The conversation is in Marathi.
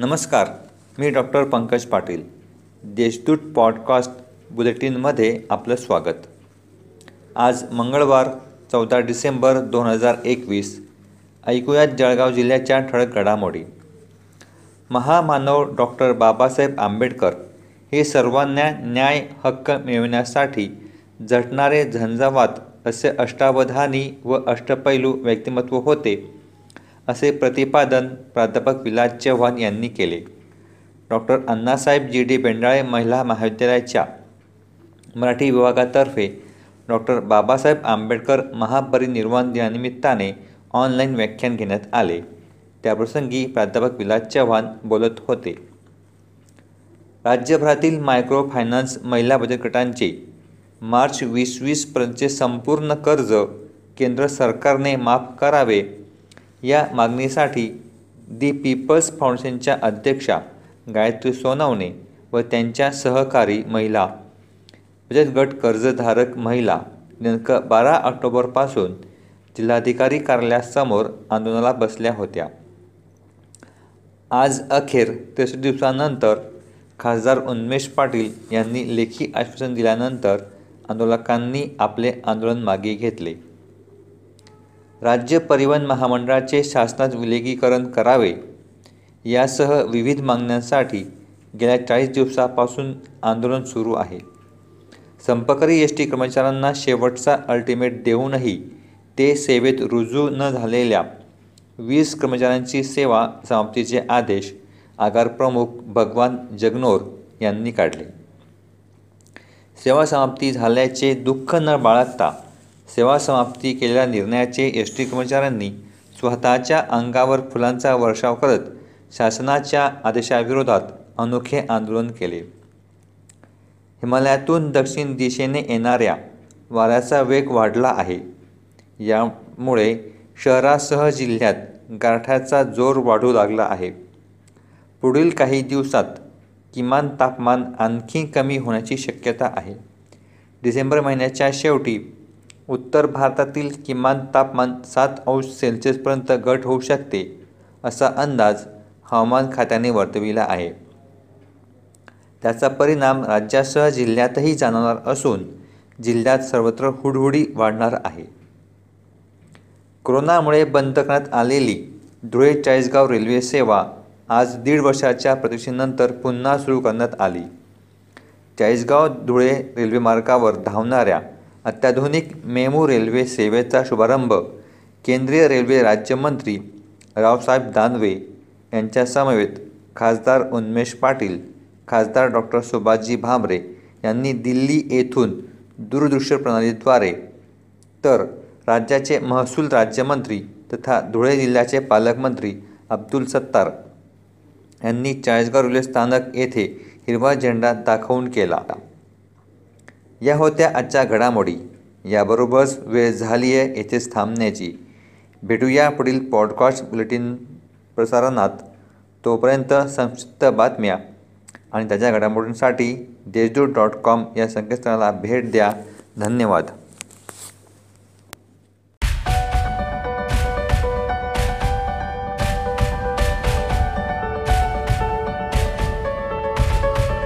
नमस्कार मी डॉक्टर पंकज पाटील. देशदूत पॉडकास्ट बुलेटिनमध्ये आपलं स्वागत. आज मंगळवार चौदा डिसेंबर दोन हजार एकवीस. ऐकूयात जळगाव जिल्ह्याच्या ठळक घडामोडी. महामानव डॉक्टर बाबासाहेब आंबेडकर हे सर्वांना न्याय हक्क मिळविण्यासाठी झटणारे झंझावात असे अष्टावधानी व अष्टपैलू व्यक्तिमत्व होते. असे प्रतिपादन प्राध्यापक विलास चव्हाण यांनी केले. Doctor Annasaheb G. D. Bendale महिला महाविद्यालयाच्या मराठी विभागातर्फे डॉक्टर बाबासाहेब आंबेडकर महापरिनिर्वाण दिनानिमित्ताने ऑनलाईन व्याख्यान घेण्यात आले. त्याप्रसंगी प्राध्यापक विलास चव्हाण बोलत होते. राज्यभरातील मायक्रो फायनान्स महिला बचत गटांचे मार्च वीस वीसपर्यंतचे संपूर्ण कर्ज केंद्र सरकारने माफ करावे या मागणीसाठी दी पीपल्स फाउंडेशनच्या अध्यक्षा गायत्री सोनवणे व त्यांच्या सहकारी महिला बचत गट कर्जधारक महिला दिनांक बारा ऑक्टोबरपासून जिल्हाधिकारी कार्यालयासमोर आंदोलनाला बसल्या होत्या. आज अखेर तेस दिवसानंतर खासदार उन्मेष पाटील यांनी लेखी आश्वासन दिल्यानंतर आंदोलकांनी आपले आंदोलन मागे घेतले. राज्य परिवहन महामंडळाचे शासनात विलगीकरण करावे यासह विविध मागण्यांसाठी गेल्या चाळीस दिवसापासून आंदोलन सुरू आहे. संपकरी एस टी कर्मचाऱ्यांना शेवटचा अल्टिमेट देऊनही ते सेवेत रुजू न झालेल्या वीस कर्मचाऱ्यांची सेवा समाप्तीचे आदेश आगार प्रमुख भगवान जगनोर यांनी काढले. सेवा समाप्ती झाल्याचे दुःख न बाळगता सेवा समाप्ती केलेल्या निर्णयाचे एस टी कर्मचाऱ्यांनी स्वतःच्या अंगावर फुलांचा वर्षाव करत शासनाच्या आदेशाविरोधात अनोखे आंदोलन केले. हिमालयातून दक्षिण दिशेने येणाऱ्या वाऱ्याचा वेग वाढला आहे. यामुळे शहरासह जिल्ह्यात गारठ्याचा जोर वाढू लागला आहे. पुढील काही दिवसात किमान तापमान आणखी कमी होण्याची शक्यता आहे. डिसेंबर महिन्याच्या शेवटी उत्तर भारतातील किमान तापमान सात अंश सेल्सिअसपर्यंत घट होऊ शकते असा अंदाज हवामान खात्याने वर्तविला आहे. त्याचा परिणाम राज्यासह जिल्ह्यातही जाणवणार असून जिल्ह्यात सर्वत्र हुडहुडी वाढणार आहे. कोरोनामुळे बंद करण्यात आलेली धुळे चाळीसगाव रेल्वे सेवा आज दीड वर्षाच्या प्रतीक्षेनंतर पुन्हा सुरू करण्यात आली. चाळीसगाव धुळे रेल्वे मार्गावर धावणाऱ्या अत्याधुनिक मेमू रेल्वे सेवेचा शुभारंभ केंद्रीय रेल्वे राज्यमंत्री रावसाहेब दानवे यांच्यासमवेत खासदार उन्मेष पाटील खासदार डॉक्टर सुभाषजी भामरे यांनी दिल्ली येथून दूरदृश्य प्रणालीद्वारे तर राज्याचे महसूल राज्यमंत्री तथा धुळे जिल्ह्याचे पालकमंत्री अब्दुल सत्तार यांनी चाळीसगाव रेल्वे स्थानक येथे हिरवा झेंडा दाखवून केला. या होत्या आजच्या घडामोडी. याबरोबरच वेळ झाली आहे येथेच थांबण्याची. भेटूया पुढील पॉडकास्ट बुलेटिन प्रसारणात. तोपर्यंत संक्षिप्त बातम्या. आणि त्याच्या घडामोडींसाठी देशदूत डॉट कॉम या संकेतस्थळाला भेट द्या. धन्यवाद.